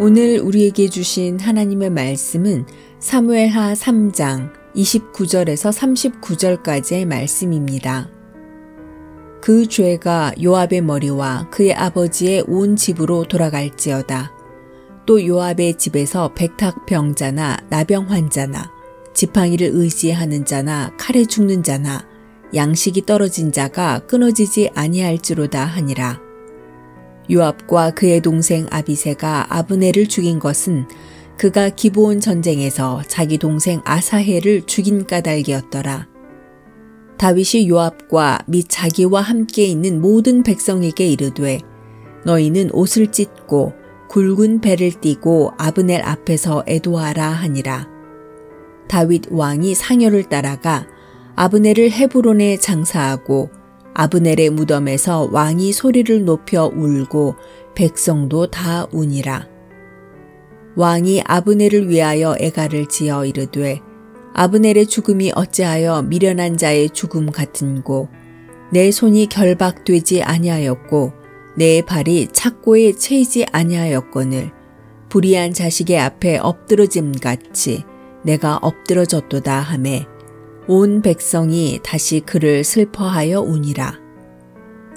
오늘 우리에게 주신 하나님의 말씀은 사무엘하 3장 29절에서 39절까지의 말씀입니다. 그 죄가 요압의 머리와 그의 아버지의 온 집으로 돌아갈지어다. 또 요압의 집에서 백탁병자나 나병 환자나 지팡이를 의지하는 자나 칼에 죽는 자나 양식이 떨어진 자가 끊어지지 아니할지로다 하니라. 요압과 그의 동생 아비세가 아브네를 죽인 것은 그가 기브온 전쟁에서 자기 동생 아사헬을 죽인 까닭이었더라. 다윗이 요압과 및 자기와 함께 있는 모든 백성에게 이르되 너희는 옷을 찢고 굵은 배를 띠고 아브넬 앞에서 애도하라 하니라. 다윗 왕이 상여를 따라가 아브넬을 헤브론에 장사하고 아브넬의 무덤에서 왕이 소리를 높여 울고 백성도 다 우니라. 왕이 아브넬을 위하여 애가를 지어 이르되 아브넬의 죽음이 어찌하여 미련한 자의 죽음 같은고 내 손이 결박되지 아니하였고 내 발이 착고에 채이지 아니하였거늘 불의한 자식의 앞에 엎드러짐 같이 내가 엎드러졌도다 하매 온 백성이 다시 그를 슬퍼하여 우니라.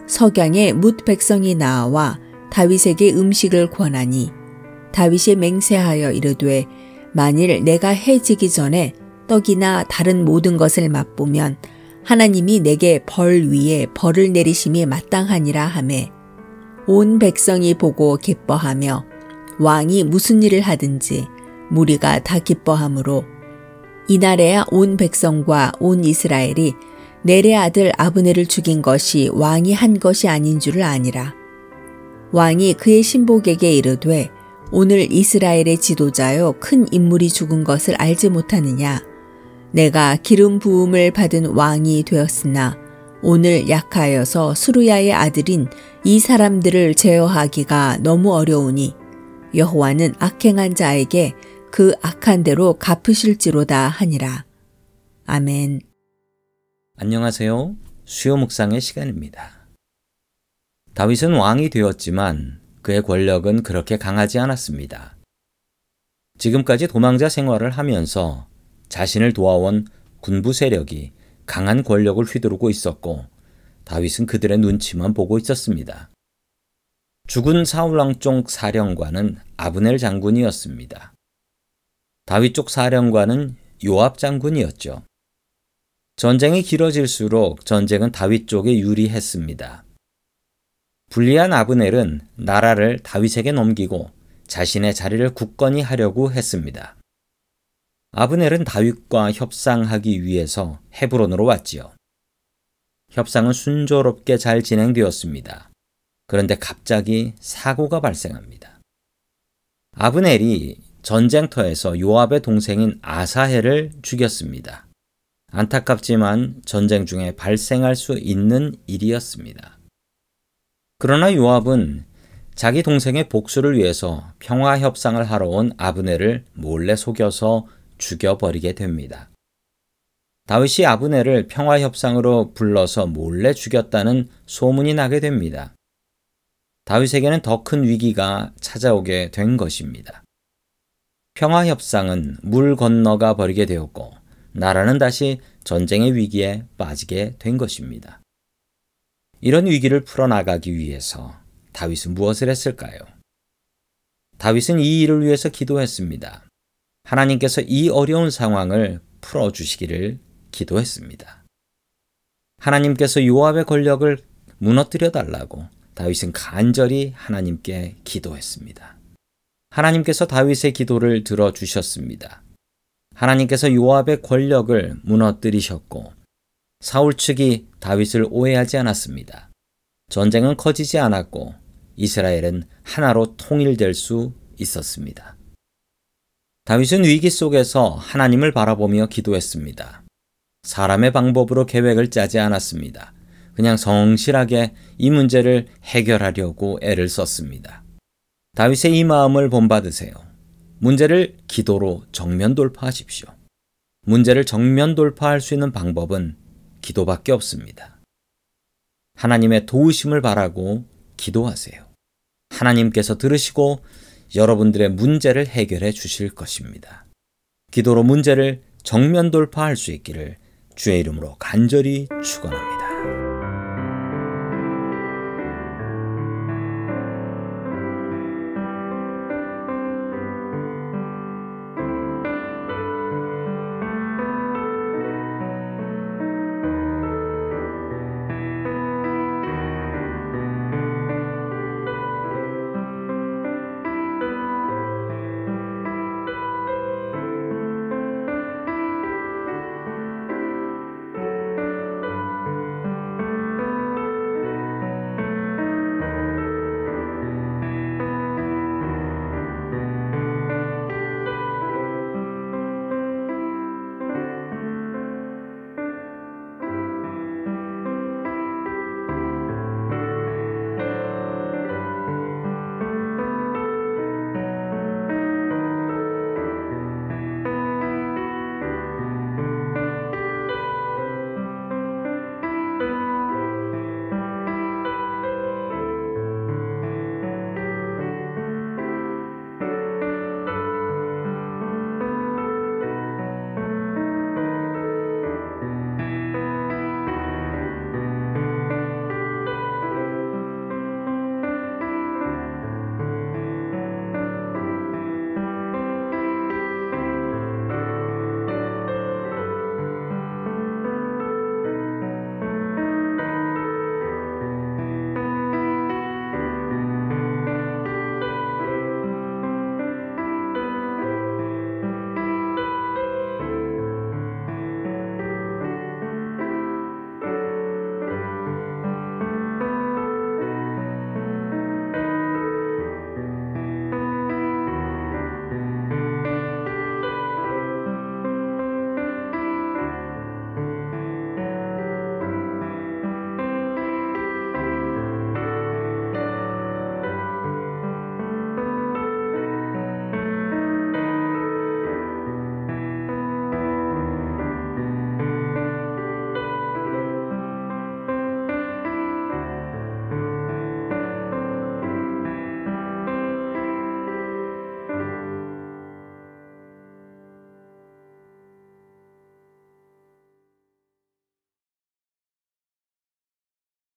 석양에 뭇 백성이 나와 다윗에게 음식을 권하니 다윗이 맹세하여 이르되 만일 내가 해지기 전에 떡이나 다른 모든 것을 맛보면 하나님이 내게 벌 위에 벌을 내리심이 마땅하니라 하매 온 백성이 보고 기뻐하며 왕이 무슨 일을 하든지 무리가 다 기뻐하므로 이날에야 온 백성과 온 이스라엘이 내레 아들 아브네를 죽인 것이 왕이 한 것이 아닌 줄을 아니라 왕이 그의 신복에게 이르되 오늘 이스라엘의 지도자여 큰 인물이 죽은 것을 알지 못하느냐? 내가 기름 부음을 받은 왕이 되었으나 오늘 약하여서 수루야의 아들인 이 사람들을 제어하기가 너무 어려우니 여호와는 악행한 자에게 그 악한 대로 갚으실지로다 하니라. 아멘. 안녕하세요. 수요 묵상의 시간입니다. 다윗은 왕이 되었지만 그의 권력은 그렇게 강하지 않았습니다. 지금까지 도망자 생활을 하면서 자신을 도와온 군부 세력이 강한 권력을 휘두르고 있었고 다윗은 그들의 눈치만 보고 있었습니다. 죽은 사울왕 쪽 사령관은 아브넬 장군이었습니다. 다윗 쪽 사령관은 요압 장군이었죠. 전쟁이 길어질수록 전쟁은 다윗 쪽에 유리했습니다. 불리한 아브넬은 나라를 다윗에게 넘기고 자신의 자리를 굳건히 하려고 했습니다. 아브넬은 다윗과 협상하기 위해서 헤브론으로 왔지요. 협상은 순조롭게 잘 진행되었습니다. 그런데 갑자기 사고가 발생합니다. 아브넬이 전쟁터에서 요압의 동생인 아사헬을 죽였습니다. 안타깝지만 전쟁 중에 발생할 수 있는 일이었습니다. 그러나 요압은 자기 동생의 복수를 위해서 평화 협상을 하러 온 아브넬을 몰래 속여서 죽여버리게 됩니다. 다윗이 아브넬을 평화 협상으로 불러서 몰래 죽였다는 소문이 나게 됩니다. 다윗에게는 더 큰 위기가 찾아오게 된 것입니다. 평화 협상은 물 건너가 버리게 되었고 나라는 다시 전쟁의 위기에 빠지게 된 것입니다. 이런 위기를 풀어나가기 위해서 다윗은 무엇을 했을까요? 다윗은 이 일을 위해서 기도했습니다. 하나님께서 이 어려운 상황을 풀어주시기를 기도했습니다. 하나님께서 요압의 권력을 무너뜨려 달라고 다윗은 간절히 하나님께 기도했습니다. 하나님께서 다윗의 기도를 들어주셨습니다. 하나님께서 요압의 권력을 무너뜨리셨고 사울 측이 다윗을 오해하지 않았습니다. 전쟁은 커지지 않았고 이스라엘은 하나로 통일될 수 있었습니다. 다윗은 위기 속에서 하나님을 바라보며 기도했습니다. 사람의 방법으로 계획을 짜지 않았습니다. 그냥 성실하게 이 문제를 해결하려고 애를 썼습니다. 다윗의 이 마음을 본받으세요. 문제를 기도로 정면 돌파하십시오. 문제를 정면 돌파할 수 있는 방법은 기도밖에 없습니다. 하나님의 도우심을 바라고 기도하세요. 하나님께서 들으시고 여러분들의 문제를 해결해 주실 것입니다. 기도로 문제를 정면 돌파할 수 있기를 주의 이름으로 간절히 축원합니다.